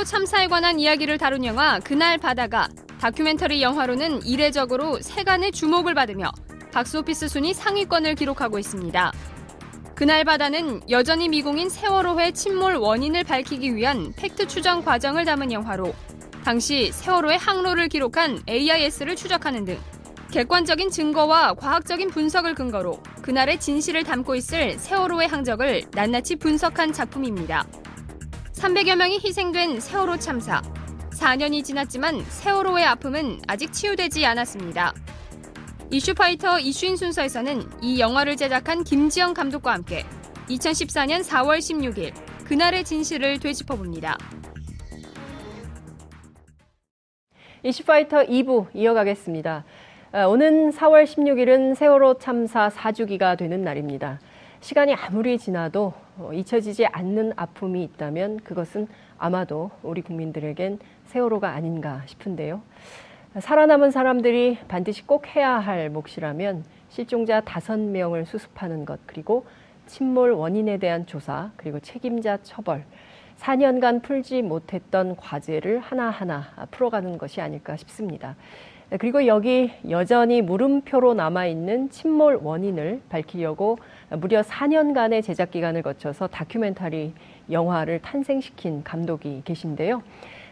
세월호 참사에 관한 이야기를 다룬 영화 그날 바다가 다큐멘터리 영화로는 이례적으로 세간의 주목을 받으며 박스오피스 순위 상위권을 기록하고 있습니다. 그날 바다는 여전히 미궁인 세월호의 침몰 원인을 밝히기 위한 팩트 추정 과정을 담은 영화로 당시 세월호의 항로를 기록한 AIS를 추적하는 등 객관적인 증거와 과학적인 분석을 근거로 그날의 진실을 담고 있을 세월호의 항적을 낱낱이 분석한 작품입니다. 300여 명이 희생된 세월호 참사. 4년이 지났지만 세월호의 아픔은 아직 치유되지 않았습니다. 이슈파이터 이슈인 순서에서는 이 영화를 제작한 김지영 감독과 함께 2014년 4월 16일 그날의 진실을 되짚어 봅니다. 이슈파이터 2부 이어가겠습니다. 아, 오는 4월 16일은 세월호 참사 4주기가 되는 날입니다. 시간이 아무리 지나도 어, 잊혀지지 않는 아픔이 있다면 그것은 아마도 우리 국민들에겐 세월호가 아닌가 싶은데요. 살아남은 사람들이 반드시 꼭 해야 할 몫이라면 실종자 5명을 수습하는 것, 그리고 침몰 원인에 대한 조사, 그리고 책임자 처벌, 4년간 풀지 못했던 과제를 하나하나 풀어가는 것이 아닐까 싶습니다. 네, 그리고 여기 여전히 물음표로 남아있는 침몰 원인을 밝히려고 무려 4년간의 제작 기간을 거쳐서 다큐멘터리 영화를 탄생시킨 감독이 계신데요.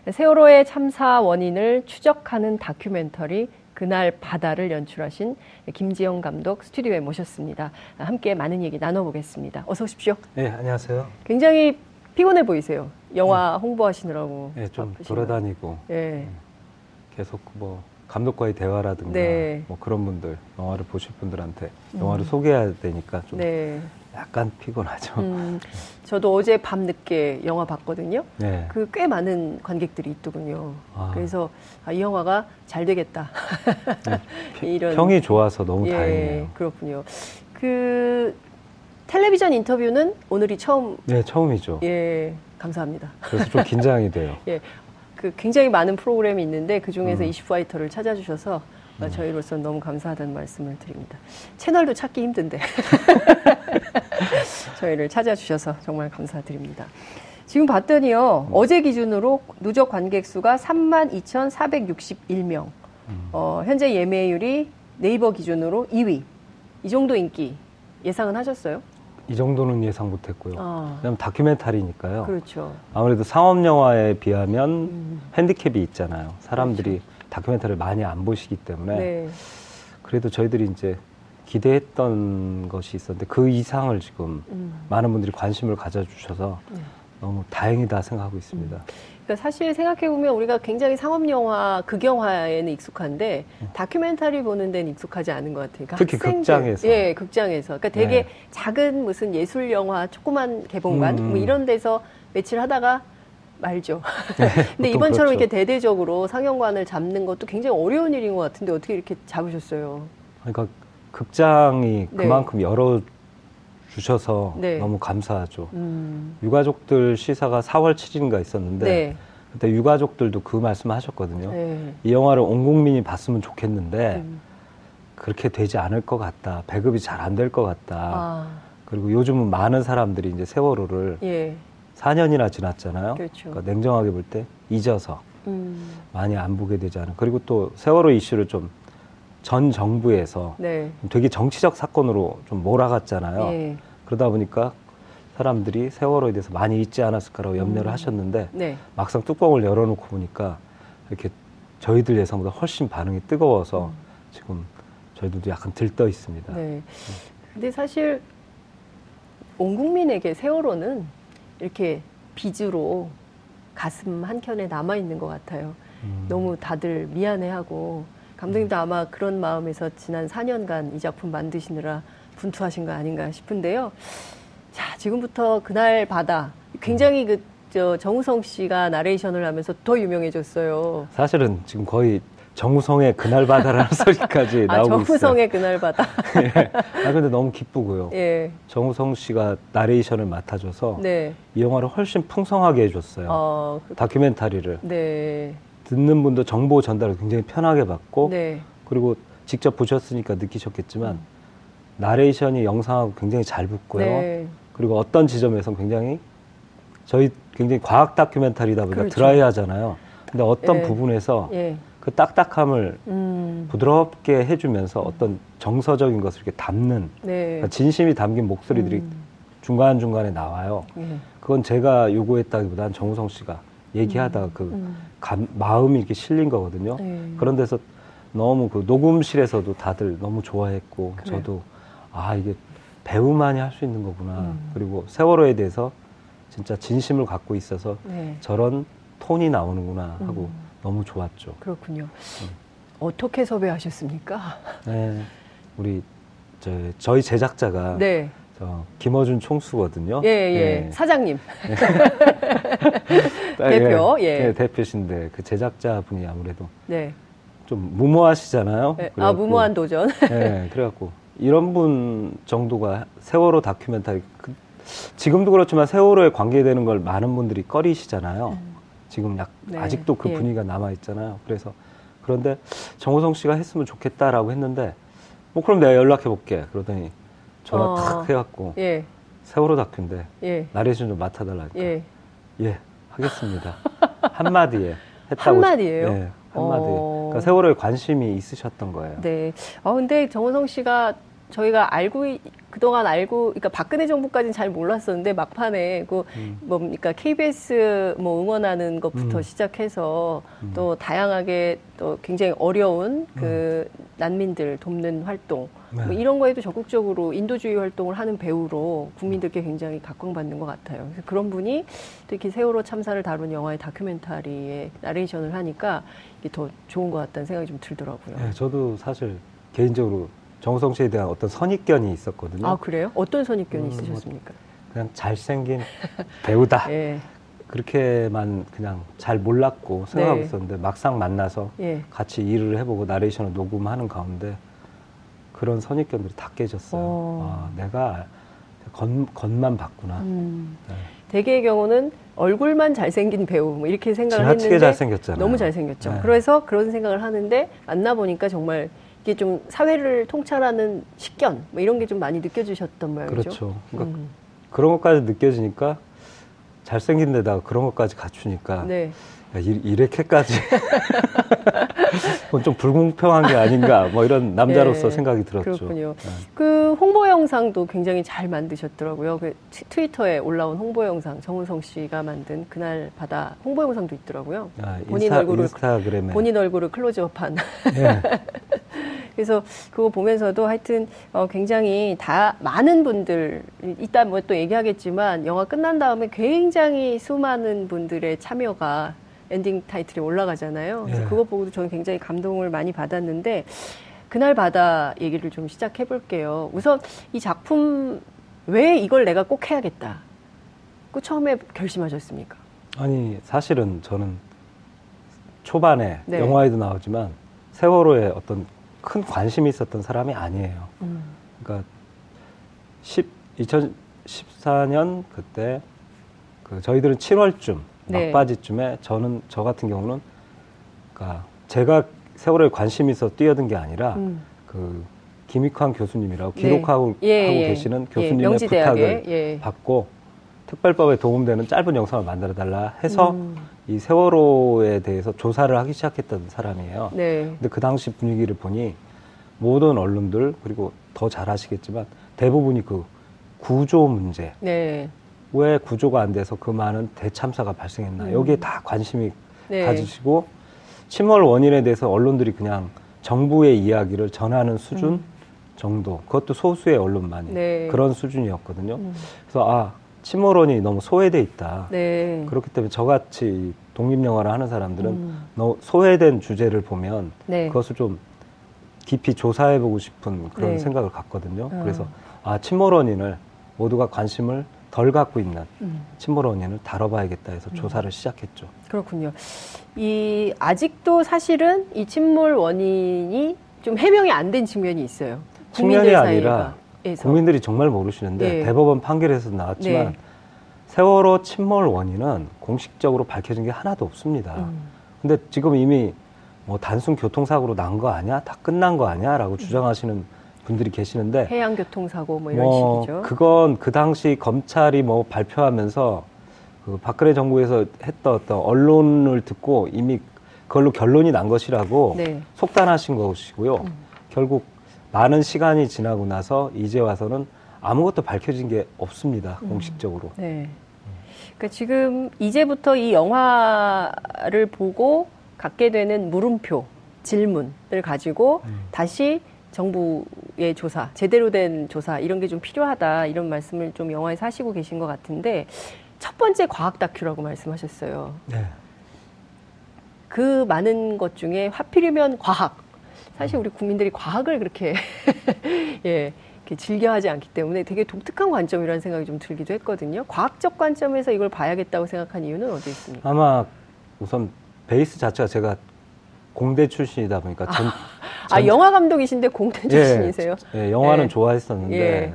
세월호의 참사 원인을 추적하는 다큐멘터리 그날 바다를 연출하신 김지영 감독 스튜디오에 모셨습니다. 함께 많은 얘기 나눠보겠습니다. 어서 오십시오. 네, 안녕하세요. 굉장히 피곤해 보이세요. 영화 네. 홍보하시느라고. 네, 좀 바쁘시면. 돌아다니고. 네. 계속 뭐 감독과의 대화라든가 네. 뭐 그런 분들 영화를 보실 분들한테 영화를 음. 소개해야 되니까 좀 네. 약간 피곤하죠. 음, 저도 어제 밤 늦게 영화 봤거든요. 네. 그꽤 많은 관객들이 있더군요. 아. 그래서 아, 이 영화가 잘 되겠다. 네. 이런 평이 좋아서 너무 예, 다행이에요. 그렇군요. 그 텔레비전 인터뷰는 오늘이 처음. 네, 처음이죠. 예, 감사합니다. 그래서 좀 긴장이 돼요. 예, 그 굉장히 많은 프로그램이 있는데 그 중에서 음. 이슈파이터를 찾아주셔서 음. 저희로서는 너무 감사하다는 말씀을 드립니다. 채널도 찾기 힘든데 저희를 찾아주셔서 정말 감사드립니다. 지금 봤더니요 음. 어제 기준으로 누적 관객 수가 32,461명. 음. 어, 현재 예매율이 네이버 기준으로 2위. 이 정도 인기 예상은 하셨어요? 이 정도는 예상 못했고요. 아. 왜냐면 다큐멘터리니까요. 그렇죠. 아무래도 상업 영화에 비하면 음. 핸디캡이 있잖아요. 사람들이 그렇죠. 다큐멘터리를 많이 안 보시기 때문에 네. 그래도 저희들이 이제 기대했던 것이 있었는데 그 이상을 지금 음. 많은 분들이 관심을 가져주셔서 네. 너무 다행이다 생각하고 있습니다. 음. 그러니까 사실 생각해보면 우리가 굉장히 상업영화, 극영화에는 익숙한데 음. 다큐멘터리 보는 데는 익숙하지 않은 것 같아요. 그러니까 특히 학생들, 극장에서. 예, 극장에서. 그러니까 되게 네. 작은 무슨 예술영화, 조그만 개봉관, 음. 뭐 이런 데서 며칠 하다가 말죠. 네, 근데 이번처럼 그렇죠. 이렇게 대대적으로 상영관을 잡는 것도 굉장히 어려운 일인 것 같은데 어떻게 이렇게 잡으셨어요? 그러니까 극장이 네. 그만큼 열어 주셔서 네. 너무 감사하죠. 음. 유가족들 시사가 4월 7일인가 있었는데 네. 그때 유가족들도 그 말씀 하셨거든요. 네. 이 영화를 온 국민이 봤으면 좋겠는데 음. 그렇게 되지 않을 것 같다. 배급이 잘 안 될 것 같다. 아. 그리고 요즘은 많은 사람들이 이제 세월호를 예. 4년이나 지났잖아요. 그렇죠. 그러니까 냉정하게 볼 때 잊어서 음. 많이 안 보게 되지 않은. 그리고 또 세월호 이슈를 좀전 정부에서 네. 되게 정치적 사건으로 좀 몰아갔잖아요. 예. 그러다 보니까 사람들이 세월호에 대해서 많이 잊지 않았을까라고 염려를 음. 하셨는데 네. 막상 뚜껑을 열어놓고 보니까 이렇게 저희들 예상보다 훨씬 반응이 뜨거워서 음. 지금 저희들도 약간 들떠 있습니다. 네. 근데 사실 온 국민에게 세월호는 이렇게 빚으로 가슴 한켠에 남아 있는 것 같아요. 음. 너무 다들 미안해하고 감독님도 음. 아마 그런 마음에서 지난 4년간 이 작품 만드시느라 분투하신 거 아닌가 싶은데요. 자, 지금부터 그날 바다 굉장히 그 저 정우성 씨가 나레이션을 하면서 더 유명해졌어요. 사실은 지금 거의 정우성의 그날 바다라는 소리까지 아, 나오고 정우성의 있어요. 그날 바다. 예. 아 근데 너무 기쁘고요. 예. 정우성 씨가 나레이션을 맡아줘서 네. 이 영화를 훨씬 풍성하게 해줬어요. 어, 그... 다큐멘터리를. 네. 듣는 분도 정보 전달을 굉장히 편하게 받고 네. 그리고 직접 보셨으니까 느끼셨겠지만 음. 나레이션이 영상하고 굉장히 잘 붙고요. 네. 그리고 어떤 지점에서 굉장히 저희 굉장히 과학 다큐멘터리다 보니까 그렇죠. 드라이하잖아요. 근데 어떤 예. 부분에서 예. 그 딱딱함을 음. 부드럽게 해주면서 어떤 정서적인 것을 이렇게 담는 네. 그러니까 진심이 담긴 목소리들이 음. 중간 중간에 나와요. 예. 그건 제가 요구했다기보다는 정우성 씨가 얘기하다가 음. 그 음. 감, 마음이 이렇게 실린 거거든요. 네. 그런 데서 너무 그 녹음실에서도 다들 너무 좋아했고 그래요. 저도 아 이게 배우만이 할 수 있는 거구나. 음. 그리고 세월호에 대해서 진짜 진심을 갖고 있어서 네. 저런 톤이 나오는구나 하고 음. 너무 좋았죠. 그렇군요. 음. 어떻게 섭외하셨습니까? 네, 우리 저, 저희 제작자가 네. 저 김어준 총수거든요. 예, 예. 예. 사장님. 대표, 예. 예. 네, 대표신데 그 제작자 분이 아무래도 네. 좀 무모하시잖아요. 네. 아, 무모한 도전. 네, 그래갖고 이런 분 정도가 세월호 다큐멘터리 그, 지금도 그렇지만 세월호에 관계되는 걸 많은 분들이 꺼리시잖아요. 음. 지금 약 네. 아직도 그 예. 분위기가 남아 있잖아요. 그래서 그런데 정호성 씨가 했으면 좋겠다라고 했는데 뭐 그럼 내가 연락해 볼게. 그러더니 전화 어. 탁 해갖고 예. 세월호 다큐인데 예. 나레이션 좀 맡아달라니까. 예. 예, 하겠습니다. 한마디에 했다고. 한마디예요? 예, 한마디. 어. 그러니까 세월호에 관심이 있으셨던 거예요. 네. 아 근데 정호성 씨가 저희가 알고 그동안 알고 그러니까 박근혜 정부까지는 잘 몰랐었는데 막판에 그 음. 뭡니까 KBS 뭐 응원하는 것부터 음. 시작해서 음. 또 다양하게 또 굉장히 어려운 그 음. 난민들 돕는 활동 네. 뭐 이런 거에도 적극적으로 인도주의 활동을 하는 배우로 국민들께 굉장히 각광받는 것 같아요. 그래서 그런 분이 특히 세월호 참사를 다룬 영화의 다큐멘터리에 나레이션을 하니까 이게 더 좋은 것 같다는 생각이 좀 들더라고요. 네, 저도 사실 개인적으로 정우성 씨에 대한 어떤 선입견이 있었거든요. 아 그래요? 어떤 선입견이 음, 있으셨습니까? 그냥 잘생긴 배우다. 예. 그렇게만 그냥 잘 몰랐고 생각하고 네. 있었는데 막상 만나서 예. 같이 일을 해보고 나레이션을 녹음하는 가운데 그런 선입견들이 다 깨졌어요. 어. 아, 내가 겉, 겉만 봤구나. 음. 네. 대개의 경우는 얼굴만 잘생긴 배우 뭐 이렇게 생각을 했는데 잘생겼잖아요. 너무 잘생겼죠. 네. 그래서 그런 생각을 하는데 만나 보니까 정말 이게 좀 사회를 통찰하는 식견 뭐 이런 게 좀 많이 느껴지셨던 모양이죠. 그렇죠. 그러니까 음. 그런 것까지 느껴지니까 잘생긴 데다가 그런 것까지 갖추니까 네. 야, 이, 렇게까지 좀 불공평한 게 아닌가 뭐 이런 남자로서 네, 생각이 들었죠. 그렇군요. 네. 그 홍보 영상도 굉장히 잘 만드셨더라고요. 그 트위터에 올라온 홍보 영상 정우성 씨가 만든 그날 바다 홍보 영상도 있더라고요. 아, 본인 인스타, 얼굴을 인스타그램에 본인 얼굴을 클로즈업한. 네. 그래서 그거 보면서도 하여튼 어, 굉장히 다 많은 분들 이따 뭐 또 얘기하겠지만 영화 끝난 다음에 굉장히 수많은 분들의 참여가 엔딩 타이틀이 올라가잖아요. 그래서 예. 그거 보고도 저는 굉장히 감동을 많이 받았는데 그날 바다 얘기를 좀 시작해 볼게요. 우선 이 작품 왜 이걸 내가 꼭 해야겠다. 그 처음에 결심하셨습니까? 아니 사실은 저는 초반에 네. 영화에도 나오지만 세월호에 어떤 큰 관심이 있었던 사람이 아니에요. 음. 그러니까 10, 2014년 그때 그 저희들은 7월쯤 네. 막바지쯤에 저는 저 같은 경우는 그러니까 제가 세월호에 관심 있어 뛰어든 게 아니라 음. 그 김익환 교수님이라고 네. 기록하고 예, 하고 예. 계시는 예, 교수님의 예, 부탁을 예. 받고 특별법에 도움되는 짧은 영상을 만들어 달라 해서 음. 이 세월호에 대해서 조사를 하기 시작했던 사람이에요. 네. 근데 그 당시 분위기를 보니 모든 언론들 그리고 더 잘 아시겠지만 대부분이 그 구조 문제, 네. 왜 구조가 안 돼서 그 많은 대참사가 발생했나 음. 여기에 다 관심이 네. 가지시고 침몰 원인에 대해서 언론들이 그냥 정부의 이야기를 전하는 수준 음. 정도 그것도 소수의 언론만이 네. 그런 수준이었거든요. 음. 그래서 아 침몰원이 너무 소외돼 있다. 네. 그렇기 때문에 저같이 독립 영화를 하는 사람들은 음. 너무 소외된 주제를 보면 네. 그것을 좀 깊이 조사해보고 싶은 그런 네. 생각을 갖거든요. 음. 그래서 아 침몰 원인을 모두가 관심을 덜 갖고 있는 음. 침몰 원인을 다뤄봐야겠다 해서 음. 조사를 시작했죠. 그렇군요. 이 아직도 사실은 이 침몰 원인이 좀 해명이 안 된 측면이 있어요. 측면이 아니라 국민들이 정말 모르시는데 네. 대법원 판결에서 나왔지만 네. 세월호 침몰 원인은 공식적으로 밝혀진 게 하나도 없습니다. 음. 근데 지금 이미 뭐 단순 교통사고로 난 거 아니야? 다 끝난 거 아니야? 라고 음. 주장하시는 분들이 계시는데 해양 교통사고 뭐 이런 뭐 식이죠. 그건 그 당시 검찰이 뭐 발표하면서 그 박근혜 정부에서 했던 어떤 언론을 듣고 이미 그걸로 결론이 난 것이라고 네. 속단하신 것이고요. 음. 결국 많은 시간이 지나고 나서 이제 와서는 아무것도 밝혀진 게 없습니다. 음. 공식적으로. 네. 그러니까 지금 이제부터 이 영화를 보고 갖게 되는 물음표, 질문을 가지고 음. 다시 정부의 조사, 제대로 된 조사 이런 게 좀 필요하다 이런 말씀을 좀 영화에서 하시고 계신 것 같은데 첫 번째 과학 다큐라고 말씀하셨어요. 네. 그 많은 것 중에 하필이면 과학. 사실 우리 국민들이 과학을 그렇게 예, 즐겨하지 않기 때문에 되게 독특한 관점이라는 생각이 좀 들기도 했거든요. 과학적 관점에서 이걸 봐야겠다고 생각한 이유는 어디 있습니까? 아마 우선 베이스 자체가 제가 공대 출신이다 보니까 전, 아, 전, 아 영화 감독이신데 공대 예, 출신이세요? 예, 예 영화는 예. 좋아했었는데 예.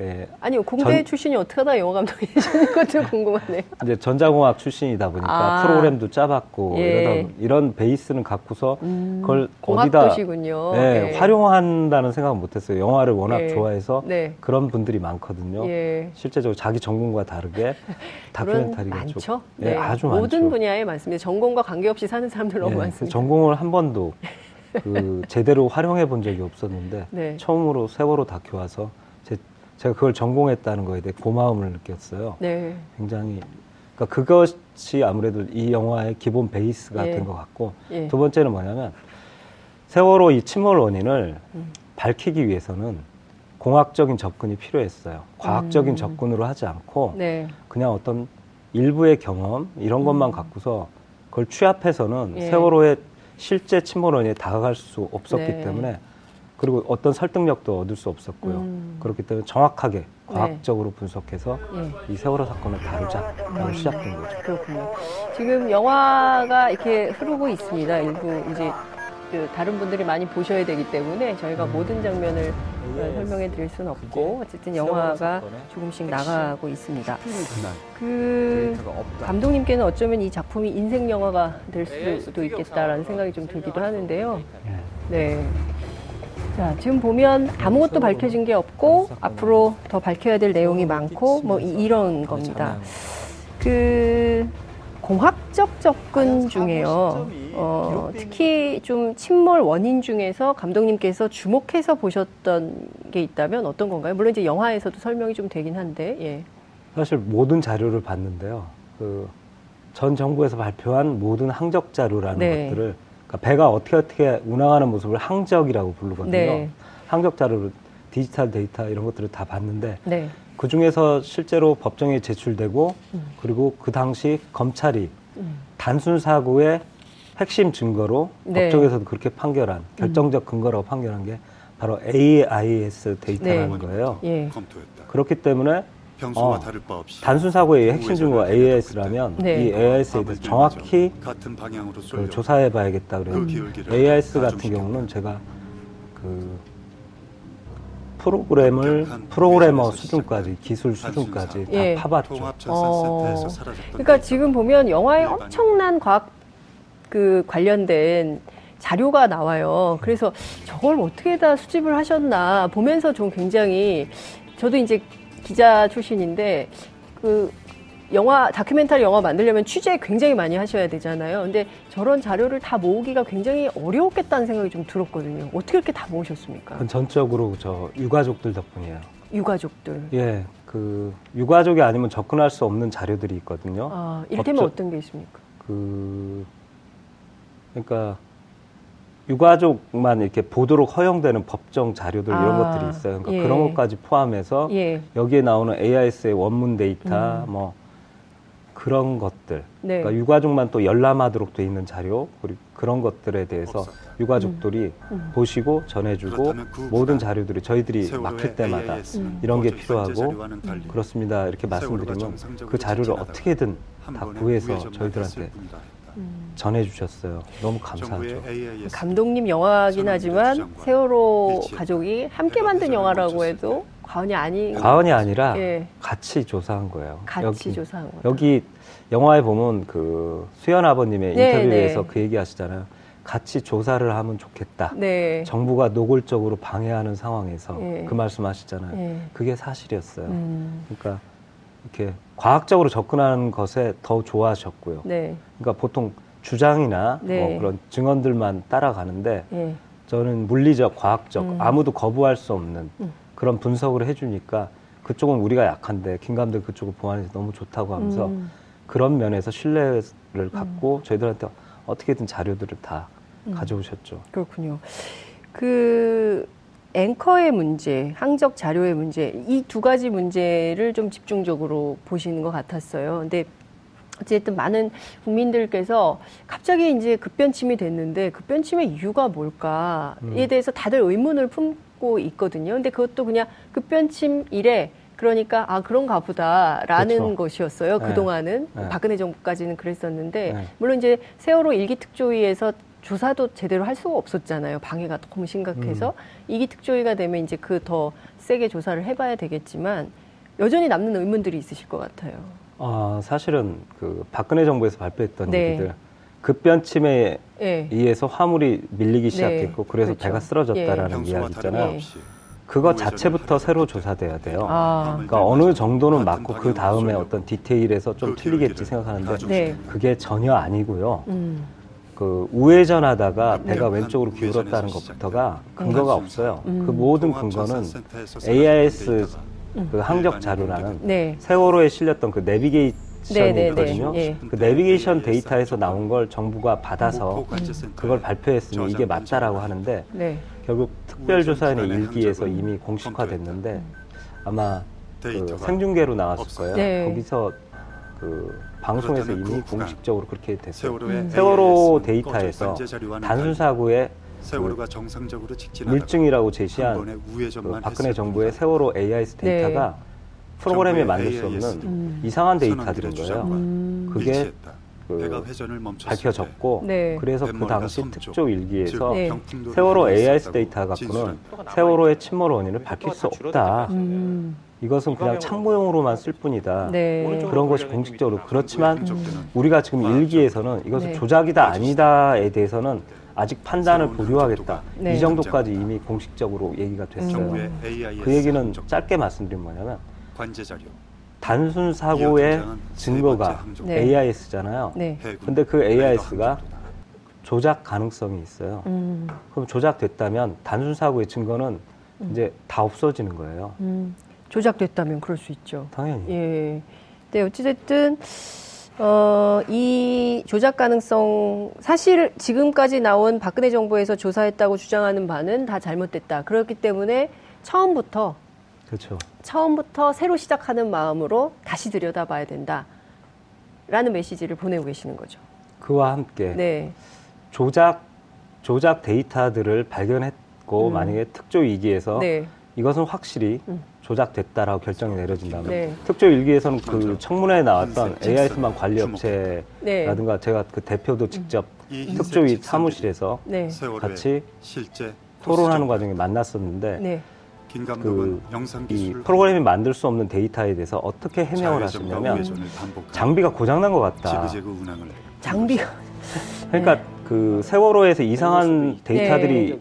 예. 아니요 공대 전, 출신이 어떻게 하다 영화 감독이시는 것도 궁금하네요. 이제 전자공학 출신이다 보니까 아, 프로그램도 짜봤고 예. 이러다 이런 베이스는 갖고서 음, 그걸 어디다 네, 예. 활용한다는 생각은 못했어요. 영화를 워낙 예. 좋아해서 네. 그런 분들이 많거든요. 예. 실제적으로 자기 전공과 다르게 다큐멘터리가 많죠. 좀, 네, 아주 많죠. 모든 분야에 많습니다. 전공과 관계없이 사는 사람들 너무 예, 많습니다. 전공을 한 번도 그 제대로 활용해 본 적이 없었는데 네. 처음으로 세월호 다큐 와서 제가 그걸 전공했다는 거에 대해 고마움을 느꼈어요. 네. 굉장히 그러니까 그것이 아무래도 이 영화의 기본 베이스가 예. 된것 같고 예. 두 번째는 뭐냐면 세월호 이 침몰 원인을 음. 밝히기 위해서는 공학적인 접근이 필요했어요. 과학적인 음. 접근으로 하지 않고 네. 그냥 어떤 일부의 경험 이런 음. 것만 갖고서 그걸 취합해서는 예. 세월호의 실제 침몰 원인에 다가갈 수 없었기 네. 때문에 그리고 어떤 설득력도 얻을 수 없었고요. 음. 그렇기 때문에 정확하게 네. 과학적으로 네. 분석해서 네. 이 세월호 사건을 다루자라고 음. 시작된 거죠. 그렇군요. 지금 영화가 이렇게 흐르고 있습니다. 일부 이제 그 다른 분들이 많이 보셔야 되기 때문에 저희가 음. 모든 장면을 어, 설명해 드릴 수는 없고 어쨌든 영화가 조금씩 나가고 있습니다. 그 감독님께는 어쩌면 이 작품이 인생 영화가 될 수도 있겠다라는 생각이 좀 들기도 하는데요. 네. 네. 자, 지금 보면 아무것도 밝혀진 게 없고 앞으로 더 밝혀야 될 내용이 많고 뭐 이런 겁니다. 그 공학적 접근 중에요. 어, 특히 좀 침몰 원인 중에서 감독님께서 주목해서 보셨던 게 있다면 어떤 건가요? 물론 이제 영화에서도 설명이 좀 되긴 한데, 예. 사실 모든 자료를 봤는데요. 그 전 정부에서 발표한 모든 항적 자료라는 네. 것들을 그러니까 배가 어떻게 어떻게 운항하는 모습을 항적이라고 부르거든요. 네. 항적 자료로 디지털 데이터 이런 것들을 다 봤는데 네. 그 중에서 실제로 법정에 제출되고 음. 그리고 그 당시 검찰이 음. 단순 사고의 핵심 증거로 네. 법정에서도 그렇게 판결한 음. 결정적 근거라고 판결한 게 바로 AIS 데이터라는 네. 거예요. 예. 그렇기 때문에 어, 다를 바 없이 단순 사고의 핵심 증거가 AIS라면 네. 이 AIS에 대해서 정확히 그 조사해봐야겠다 그래요. 그 AIS 같은 경우는 제가 그 프로그램을 프로그래머 수준까지 기술 수준까지 다 예. 파봤죠. 어, 그러니까 지금 보면 영화에 엄청난 과학 그 관련된 자료가 나와요. 그래서 저걸 어떻게 다 수집을 하셨나 보면서 좀 굉장히 저도 이제 기자 출신인데 그 영화 다큐멘터리 영화 만들려면 취재 굉장히 많이 하셔야 되잖아요. 근데 저런 자료를 다 모으기가 굉장히 어려웠겠다는 생각이 좀 들었거든요. 어떻게 이렇게 다 모으셨습니까? 전적으로 저 유가족들 덕분이에요. 유가족들. 예, 그 유가족이 아니면 접근할 수 없는 자료들이 있거든요. 아, 이를테면 법적, 어떤 게 있습니까? 그 그러니까 유가족만 이렇게 보도록 허용되는 법정 자료들 아, 이런 것들이 있어요. 그러니까 예. 그런 것까지 포함해서 예. 여기에 나오는 AIS의 원문 데이터 음. 뭐 그런 것들. 네. 그러니까 유가족만 또 열람하도록 돼 있는 자료 그리고 그런 것들에 대해서 없어요. 유가족들이 음. 음. 보시고 전해주고 모든 자료들이 저희들이 막힐 때마다 음. 이런 게 필요하고 그렇습니다 이렇게 말씀드리면 그 자료를 어떻게든 다 구해서 저희들한테 음. 전해주셨어요. 너무 감사하죠. 감독님 영화긴 하지만 세월호 가족이 함께 만든 영화라고 해도 과언이 아니 과언이 아니라 예. 같이 조사한 거예요. 같이 여기, 조사한 거 여기 영화에 보면 그 수연 아버님의 네, 인터뷰에서 네. 그 얘기 하시잖아요. 같이 조사를 하면 좋겠다. 네. 정부가 노골적으로 방해하는 상황에서 네. 그 말씀 하시잖아요. 네. 그게 사실이었어요. 음. 그러니까 이렇게 과학적으로 접근하는 것에 더 좋아하셨고요. 네. 그러니까 보통 주장이나 뭐 네. 뭐 그런 증언들만 따라가는데 네. 저는 물리적, 과학적 음. 아무도 거부할 수 없는 음. 그런 분석을 해주니까 그쪽은 우리가 약한데 김 감독 그쪽을 보완해서 너무 좋다고 하면서 음. 그런 면에서 신뢰를 갖고 음. 저희들한테 어떻게든 자료들을 다 음. 가져오셨죠. 그렇군요. 그 앵커의 문제, 항적 자료의 문제, 이 두 가지 문제를 좀 집중적으로 보시는 것 같았어요. 근데 어쨌든 많은 국민들께서 갑자기 이제 급변침이 됐는데 급변침의 이유가 뭘까에 음. 대해서 다들 의문을 품 고 있거든요. 근데 그것도 그냥 급변침 이래 그러니까 아 그런가 보다라는 그렇죠. 것이었어요. 네. 그동안은 네. 박근혜 정부까지는 그랬었는데 네. 물론 이제 세월호 일기 특조위에서 조사도 제대로 할 수가 없었잖아요. 방해가 너무 심각해서 음. 이기 특조위가 되면 이제 그 더 세게 조사를 해봐야 되겠지만 여전히 남는 의문들이 있으실 것 같아요. 아 사실은 그 박근혜 정부에서 발표했던 네. 얘기들 급변침에 네. 의해서 화물이 밀리기 네. 시작했고 그래서 그렇죠. 배가 쓰러졌다라는 예. 이야기 있잖아요. 그거 자체부터 새로 조사돼야 돼요. 아. 그러니까 어느 정도는 맞고 그 다음에 어떤 디테일에서 좀 틀리겠지 생각하는데 네. 그게 전혀 아니고요. 음. 그 우회전하다가 배가 왼쪽으로 기울었다는 것부터가 근거가 없어요. 음. 그 모든 근거는 AIS 그 항적 자료라는 네. 세월호에 실렸던 그 내비게이 션이 네, 있거든요. 네, 그 내비게이션 데이터에서 나온 걸 정부가 받아서 그걸 발표했으니 이게 맞다라고 하는데 네. 결국 특별조사인의 일기에서 이미 공식화됐는데 아마 그 생중계로 나왔을 거예요. 네. 거기서 그 방송에서 이미 공식적으로 그렇게 됐어요. 음. 세월호 데이터에서 단순 사고의 세월호가 정상적으로 밀증이라고 제시한 그 박근혜 정부의 세월호 AIS 네. 데이터가 네. 프로그램에 만들 수 없는 음. 이상한 데이터들인 거예요. 음. 그게 그 밝혀졌고 네. 그래서 그 당시 특조 일기에서 네. 세월호 AIS 데이터 갖고는 세월호의 침몰 원인을 밝힐 수 없다. 음. 이것은 그냥 참고용으로만 쓸 뿐이다. 네. 그런 것이 공식적으로 그렇지만 음. 우리가 지금 일기에서는 이것은 네. 조작이다 아니다에 대해서는 아직 판단을 보류하겠다. 네. 이 정도까지 이미 공식적으로 얘기가 됐어요. 음. 그 얘기는 짧게 말씀드리면 뭐냐면 단순 사고의 증거가 네. AIS잖아요. 네. 근데 그 AIS가 조작 가능성이 있어요. 음. 그럼 조작됐다면 단순 사고의 증거는 음. 이제 다 없어지는 거예요. 음. 조작됐다면 그럴 수 있죠. 당연히. 예. 네, 어찌됐든 어, 이 조작 가능성, 사실 지금까지 나온 박근혜 정부에서 조사했다고 주장하는 바는 다 잘못됐다. 그렇기 때문에 처음부터, 그렇죠. 처음부터 새로 시작하는 마음으로 다시 들여다봐야 된다. 라는 메시지를 보내고 계시는 거죠. 그와 함께, 네. 조작, 조작 데이터들을 발견했고, 음. 만약에 특조 위기에서 네. 이것은 확실히 음. 조작됐다라고 결정이 내려진다면 네. 특조 일기에서는 그 청문회에 나왔던 AIS만 관리 업체라든가 네. 제가 그 대표도 직접 음. 특조위 사무실에서 네. 같이 토론하는 과정에 만났었는데 네. 그이 프로그램이 만들 수 없는 데이터에 대해서 어떻게 해명을 하셨냐면 장비가 고장난 것 같다. 장비가 그러니까 그 세월호에서 이상한 네. 데이터들이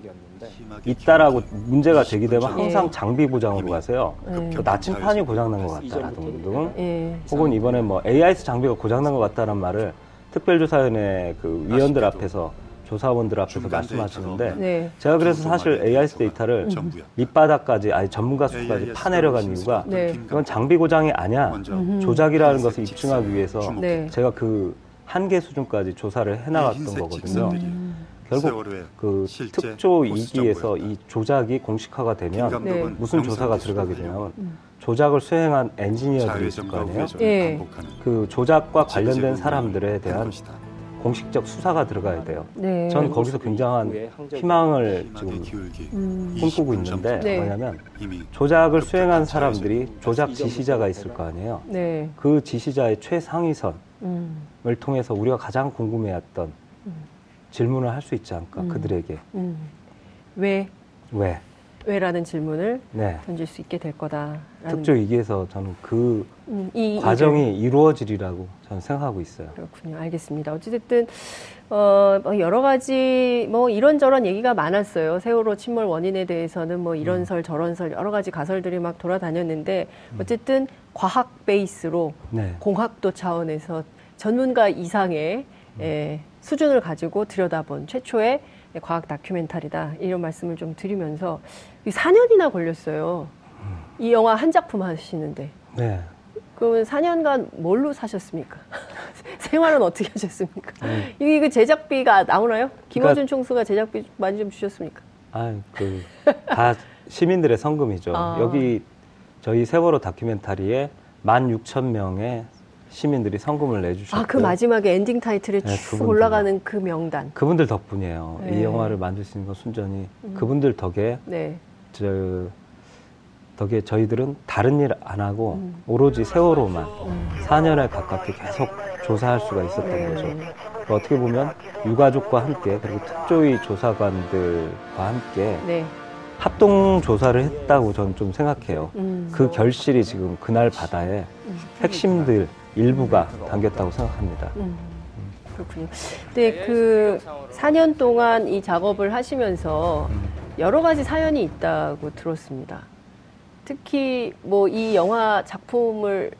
있다라고 문제가 제기되면 항상 장비 보장으로 가세요. 음. 나침판이 고장난 것 같다라든가 예. 혹은 이번에 뭐 AIS 장비가 고장난 것 같다는 말을 특별조사위원회 그 위원들 앞에서 조사원들 앞에서 말씀하시는데 네. 제가 그래서 사실 AIS 데이터를 밑바닥까지 아니 전문가 수까지 파내려간 이유가 네. 이건 장비 고장이 아니야 조작이라는 것을 입증하기 위해서 네. 제가 그 한계 수준까지 조사를 해나갔던 거거든요. 결국 그 특조 2기에서 이 조작이 공식화가 되면 네. 무슨 조사가 들어가게 되면 음. 조작을 수행한 엔지니어들이 있을 거 아니에요. 네. 그 조작과 관련된 사람들에 대한 공식적 수사가 들어가야 돼요. 네. 전 거기서 굉장한 희망을 지금 음. 꿈꾸고 있는데 네. 뭐냐면 조작을 수행한 사람들이 조작 지시자가 있을 거 아니에요. 네. 그 지시자의 최상위선을 음. 통해서 우리가 가장 궁금해했던 음. 질문을 할 수 있지 않을까 음. 그들에게 음. 왜? 왜? 왜라는 질문을 네. 던질 수 있게 될 거다. 특조 위기에서 저는 그 음, 이, 과정이 이 이루어지리라고 저는 생각하고 있어요. 그렇군요. 알겠습니다. 어찌됐든 어, 뭐 여러 가지 뭐 이런저런 얘기가 많았어요. 세월호 침몰 원인에 대해서는 뭐 이런 음. 설 저런 설 여러 가지 가설들이 막 돌아다녔는데 음. 어쨌든 과학 베이스로 네. 공학도 차원에서 전문가 이상의 음. 예, 수준을 가지고 들여다본 최초의 과학 다큐멘터리다 이런 말씀을 좀 드리면서 4년이나 걸렸어요. 이 영화 한 작품 하시는데. 네. 그러면 4년간 뭘로 사셨습니까? 생활은 어떻게 하셨습니까? 네. 이게 그 제작비가 나오나요? 김어준 그러니까, 총수가 제작비 많이 좀 주셨습니까? 아, 그 다 시민들의 성금이죠. 아. 여기 저희 세월호 다큐멘터리에 16,000명의 시민들이 성금을 내주셨고 아, 그 마지막에 엔딩 타이틀에 네, 쭉 올라가는 그 명단. 그분들 덕분이에요. 네. 이 영화를 만들 수 있는 건 순전히 음. 그분들 덕에 네. 저 덕에 저희들은 다른 일 안 하고 음. 오로지 세월호만 음. 4년에 가깝게 계속 조사할 수가 있었던 네. 거죠. 어떻게 보면 유가족과 함께 그리고 특조위 조사관들과 함께 네. 합동 조사를 했다고 저는 좀 생각해요. 음. 그 결실이 지금 그날 바다에 음. 핵심들 일부가 담겼다고 생각합니다. 음. 그렇군요. 근데 그 4년 동안 이 작업을 하시면서 여러 가지 사연이 있다고 들었습니다. 특히 뭐 이 영화 작품을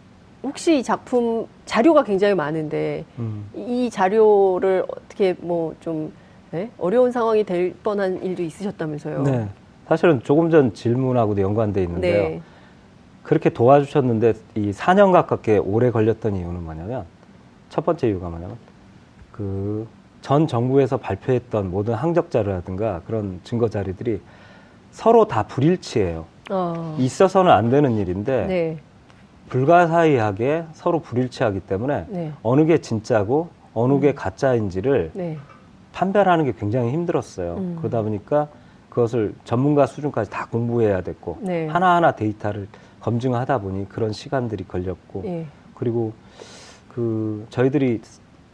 혹시 이 작품 자료가 굉장히 많은데 음. 이 자료를 어떻게 뭐좀 네? 어려운 상황이 될 뻔한 일도 있으셨다면서요? 네. 사실은 조금 전 질문하고도 연관돼 있는데요. 네. 그렇게 도와주셨는데 이 4년 가깝게 오래 걸렸던 이유는 뭐냐면 첫 번째 이유가 뭐냐면 그 전 정부에서 발표했던 모든 항적 자료라든가 그런 증거 자료들이 서로 다 불일치해요. 어. 있어서는 안 되는 일인데 네. 불가사의하게 서로 불일치하기 때문에 네. 어느 게 진짜고 어느 게 음. 가짜인지를 네. 판별하는 게 굉장히 힘들었어요. 음. 그러다 보니까 그것을 전문가 수준까지 다 공부해야 됐고 네. 하나하나 데이터를 검증하다 보니 그런 시간들이 걸렸고 예. 그리고 그 저희들이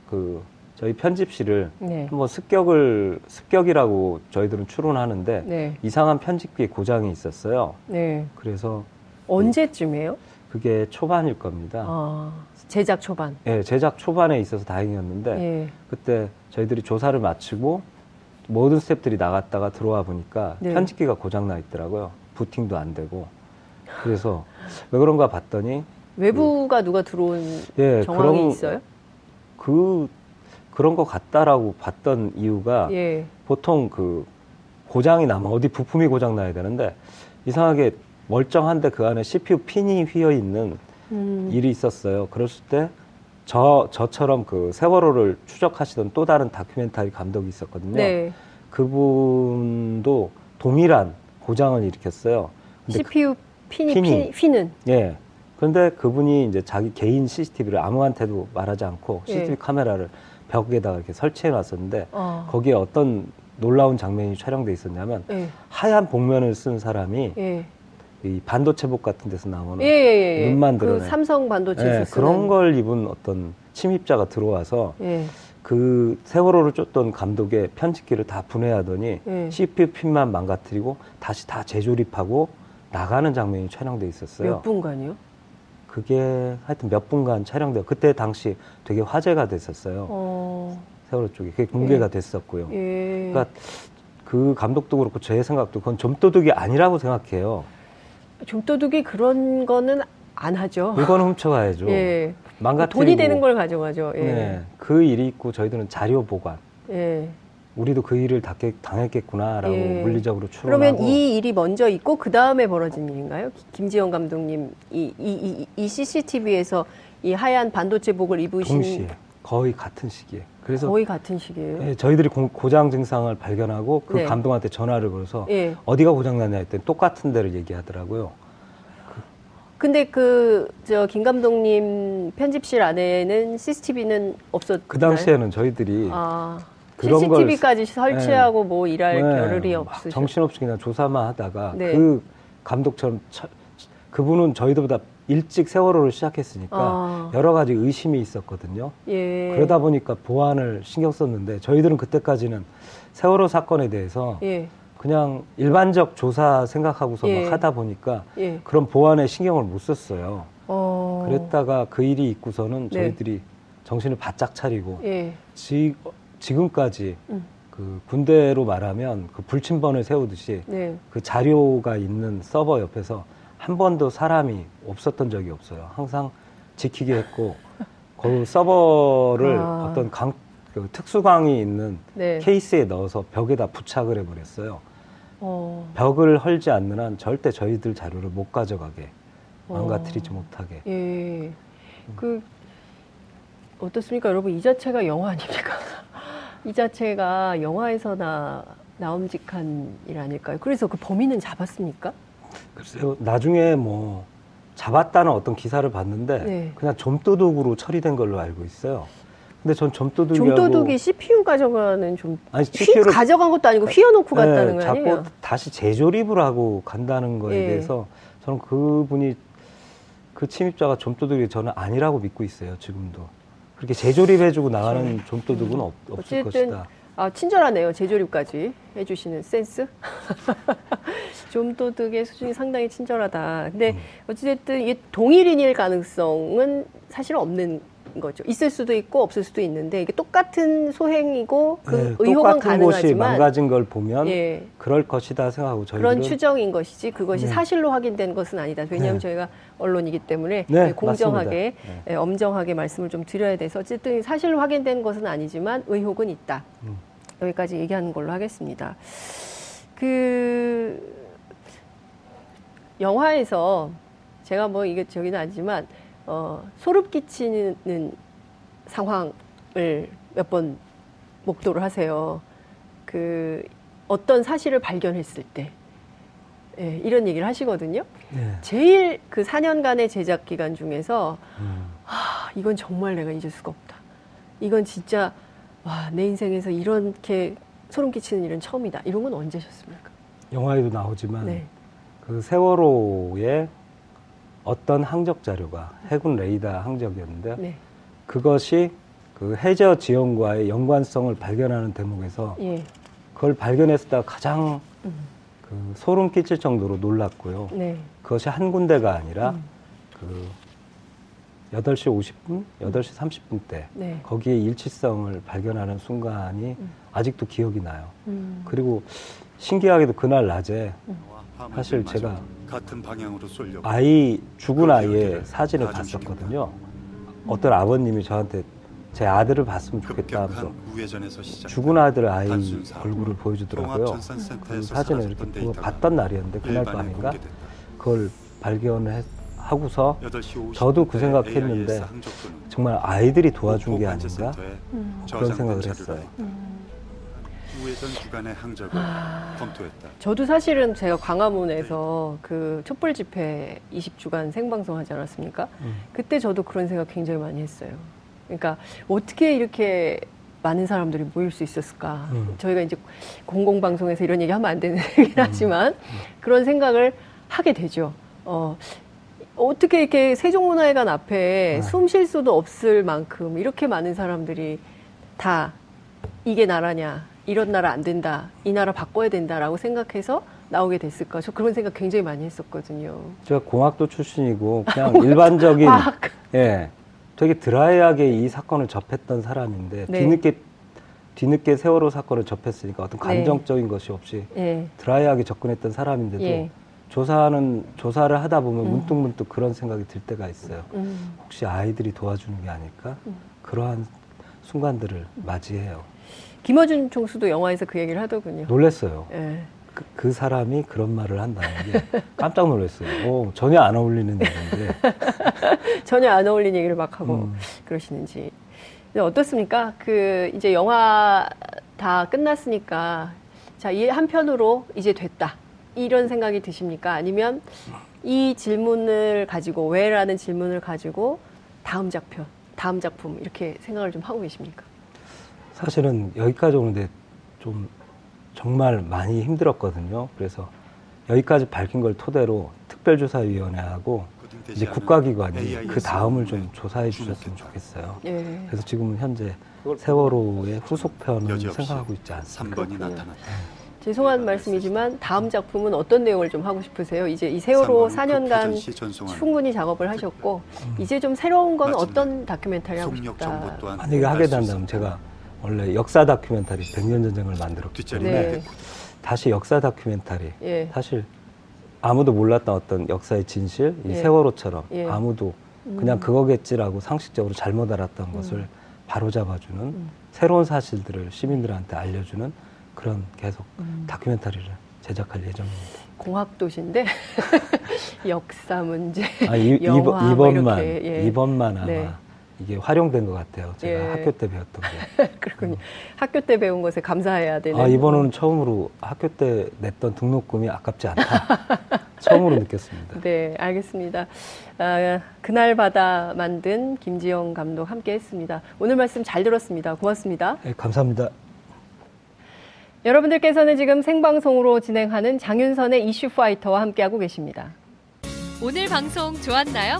그 저희 편집실을 네. 한번 습격을 습격이라고 저희들은 추론하는데 네. 이상한 편집기 고장이 있었어요. 네. 그래서 언제쯤이에요? 그게 초반일 겁니다. 아, 제작 초반. 네, 제작 초반에 있어서 다행이었는데 예. 그때 저희들이 조사를 마치고 모든 스탭들이 나갔다가 들어와 보니까 네. 편집기가 고장 나 있더라고요. 부팅도 안 되고. 그래서 왜 그런가 봤더니 외부가 그, 누가 들어온 예, 정황이 그런, 있어요? 그 그런 것 같다라고 봤던 이유가 예. 보통 그 고장이 나면 어디 부품이 고장 나야 되는데 이상하게 멀쩡한데 그 안에 CPU 핀이 휘어 있는 음. 일이 있었어요. 그랬을 때 저, 저처럼 그 세월호를 추적하시던 또 다른 다큐멘터리 감독이 있었거든요. 네. 그분도 동일한 고장을 일으켰어요. CPU 그, 핀이, 핀이 휘는. 예. 그런데 그분이 이제 자기 개인 CCTV를 아무한테도 말하지 않고 CCTV 예. 카메라를 벽에다가 이렇게 설치해 놨었는데 어. 거기에 어떤 놀라운 장면이 촬영돼 있었냐면 예. 하얀 복면을 쓴 사람이 예. 이 반도체복 같은 데서 나오는 예, 예, 예, 예. 눈만 드러내 그 삼성 반도체에서 예, 그런 걸 입은 어떤 침입자가 들어와서 그 세월호를 쫓던 감독의 편집기를 다 분해하더니 CPU 핀만 망가뜨리고 다시 다 재조립하고 나가는 장면이 촬영돼 있었어요. 몇 분간이요? 그게 하여튼 몇 분간 촬영돼요. 그때 당시 되게 화제가 됐었어요. 어... 세월호 쪽에 그게 공개가 예. 됐었고요. 예. 그러니까 그 감독도 그렇고 제 생각도 그건 좀도둑이 아니라고 생각해요. 좀도둑이 그런 거는 안 하죠. 물건 훔쳐가야죠. 예. 망가뜨리고 돈이 되는 걸 가져가죠. 예. 네. 그 일이 있고 저희들은 자료 보관. 예. 우리도 그 일을 당했겠구나라고 예. 물리적으로 추론하고 그러면 이 일이 먼저 있고 그 다음에 벌어진 일인가요? 김지영 감독님 이, 이, 이, 이 CCTV에서 이 하얀 반도체복을 입으신 동시에 거의 같은 시기에 그래서 거의 같은 시기에요. 예, 저희들이 고, 장 증상을 발견하고 그 네. 감독한테 전화를 걸어서 예. 어디가 고장 났냐 했더니 똑같은 데를 얘기하더라고요. 근데 그 저 김 감독님 편집실 안에는 CCTV는 없었. 그 당시에는 저희들이 아. 그런 CCTV까지 설치하고 네. 뭐 일할 네. 겨를이 없으죠. 정신없이 그냥 조사만 하다가 네. 그 감독처럼 차, 그분은 저희들보다 일찍 세월호를 시작했으니까 아. 여러 가지 의심이 있었거든요. 예. 그러다 보니까 보안을 신경 썼는데 저희들은 그때까지는 세월호 사건에 대해서 예. 그냥 일반적 조사 생각하고서 예. 막 하다 보니까 예. 그런 보안에 신경을 못 썼어요. 어... 그랬다가 그 일이 있고서는 네. 저희들이 정신을 바짝 차리고 예. 지, 지금까지 음. 그 군대로 말하면 그 불침번을 세우듯이 네. 그 자료가 있는 서버 옆에서 한 번도 사람이 없었던 적이 없어요. 항상 지키게 했고 그 서버를 아. 어떤 강, 그 특수광이 있는 네. 케이스에 넣어서 벽에다 부착을 해버렸어요. 어. 벽을 헐지 않는 한 절대 저희들 자료를 못 가져가게 망가뜨리지 어. 못하게. 예. 그 어떻습니까, 여러분? 이 자체가 영화 아닙니까? 이 자체가 영화에서나 나옴직한 일 아닐까요? 그래서 그 범인은 잡았습니까? 글쎄요, 나중에 뭐 잡았다는 어떤 기사를 봤는데 네. 그냥 좀도둑으로 처리된 걸로 알고 있어요. 근데 전 점도둑이 점도둑이 CPU 가져가는 좀 아니 CPU를 가져간 것도 아니고 휘어놓고 네, 갔다는 거 아니에요? 자꾸 다시 재조립을 하고 간다는 거에 네. 대해서 저는 그분이 그 침입자가 점도둑이 저는 아니라고 믿고 있어요 지금도 그렇게 재조립해주고 나가는 음. 점도둑은 없, 없을 것이다. 아 친절하네요 재조립까지 해주시는 센스. 좀도둑의 수준이 상당히 친절하다. 근데 음. 어찌됐든 이게 동일인일 가능성은 사실 없는 거죠. 있을 수도 있고 없을 수도 있는데 이게 똑같은 소행이고 그 네, 의혹은 가능하지만 곳이 망가진 걸 보면 예. 그럴 것이다 생각하고 저희들은 그런 추정인 것이지 그것이 네. 사실로 확인된 것은 아니다. 왜냐하면 네. 저희가 언론이기 때문에 네, 공정하게 네. 예, 엄정하게 말씀을 좀 드려야 돼서 어쨌든 사실로 확인된 것은 아니지만 의혹은 있다. 음. 여기까지 얘기하는 걸로 하겠습니다. 그 영화에서 제가 뭐 이게 저기는 아니지만 어, 소름 끼치는 상황을 몇 번 목도를 하세요. 그 어떤 사실을 발견했을 때 예, 이런 얘기를 하시거든요. 네. 제일 그 4년간의 제작 기간 중에서 음. 아, 이건 정말 내가 잊을 수가 없다. 이건 진짜 와, 내 인생에서 이렇게 소름 끼치는 일은 처음이다. 이런 건 언제셨습니까? 영화에도 나오지만 네. 그 세월호의 어떤 항적 자료가 해군 레이더 항적이었는데 네. 그것이 그 해저 지형과의 연관성을 발견하는 대목에서 예. 그걸 발견했을 때 가장 음. 그 소름 끼칠 정도로 놀랐고요. 네. 그것이 한 군데가 아니라 음. 그 8시 50분, 8시 30분 때 네. 거기에 일치성을 발견하는 순간이 음. 아직도 기억이 나요. 음. 그리고 신기하게도 그날 낮에 음. 사실 제가 아이 죽은 아이의 사진을 봤었거든요. 어떤 아버님이 저한테 제 아들을 봤으면 좋겠다 하면서 죽은 아들 아이 얼굴을 보여주더라고요. 그 사진을 이렇게 봤던 날이었는데 그날 밤인가? 그걸 발견을 하고서 저도 그 생각했는데 정말 아이들이 도와준 게 아닌가? 그런 생각을 했어요. 우회전 구간의 항적을 아... 검토했다. 저도 사실은 제가 광화문에서 그 촛불 집회 20주간 생방송 하지 않았습니까? 음. 그때 저도 그런 생각 굉장히 많이 했어요. 그러니까 어떻게 이렇게 많은 사람들이 모일 수 있었을까? 음. 저희가 이제 공공방송에서 이런 얘기 하면 안 되는 얘기긴 음. 하지만 음. 그런 생각을 하게 되죠. 어, 어떻게 이렇게 세종문화회관 앞에 네. 숨쉴 수도 없을 만큼 이렇게 많은 사람들이 다 이게 나라냐, 이런 나라 안 된다, 이 나라 바꿔야 된다라고 생각해서 나오게 됐을까? 저 그런 생각 굉장히 많이 했었거든요. 제가 공학도 출신이고 그냥 일반적인 예, 되게 드라이하게 이 사건을 접했던 사람인데 네. 뒤늦게 뒤늦게 세월호 사건을 접했으니까 어떤 네. 감정적인 네. 것이 없이 네. 드라이하게 접근했던 사람인데도 예. 조사하는 조사를 하다 보면 음. 문득문득 그런 생각이 들 때가 있어요. 음. 혹시 아이들이 도와주는 게 아닐까? 음. 그러한 순간들을 맞이해요. 김어준 총수도 영화에서 그 얘기를 하더군요. 놀랬어요. 예. 그, 그, 사람이 그런 말을 한다는 게 깜짝 놀랐어요. 오, 전혀 안 어울리는 얘기인데. 전혀 안 어울리는 얘기를 막 하고 음. 그러시는지. 어떻습니까? 그, 이제 영화 다 끝났으니까, 자, 이 한편으로 이제 됐다. 이런 생각이 드십니까? 아니면 이 질문을 가지고, 왜라는 질문을 가지고 다음 작품, 다음 작품, 이렇게 생각을 좀 하고 계십니까? 사실은 여기까지 오는데 좀 정말 많이 힘들었거든요. 그래서 여기까지 밝힌 걸 토대로 특별조사위원회하고 이제 국가기관이 그 다음을 좀 조사해 주셨으면 좋겠어요. 예. 그래서 지금은 현재 세월호의 후속편을 생각하고 있지 않습니다. 3번이 나타났다. 죄송한 말씀이지만 다음 작품은 어떤 내용을 좀 하고 싶으세요? 이제 이 세월호 4년간 충분히 작업을 하셨고 음. 이제 좀 새로운 건 어떤 다큐멘터리 하고 싶다. 만약에 하게 된다면 제가 원래 역사 다큐멘터리 백년 전쟁을 만들었기 때문에 네. 다시 역사 다큐멘터리 예. 사실 아무도 몰랐던 어떤 역사의 진실 이 예. 세월호처럼 예. 아무도 그냥 음. 그거겠지라고 상식적으로 잘못 알았던 음. 것을 바로잡아주는 음. 새로운 사실들을 시민들한테 알려주는 그런 계속 음. 다큐멘터리를 제작할 예정입니다. 공학 도시인데 역사 문제, 아, 이, 영화 이번, 뭐 이번만 예. 이번만 아마 네. 이게 활용된 것 같아요. 제가 예. 학교 때 배웠던 게. 그렇군요. 음. 학교 때 배운 것에 감사해야 되는. 아 이번은 처음으로 학교 때 냈던 등록금이 아깝지 않다. 처음으로 느꼈습니다. 네, 알겠습니다. 아, 그날 바다 만든 김지영 감독 함께 했습니다. 오늘 말씀 잘 들었습니다. 고맙습니다. 네, 감사합니다. 여러분들께서는 지금 생방송으로 진행하는 장윤선의 이슈 파이터와 함께하고 계십니다. 오늘 방송 좋았나요?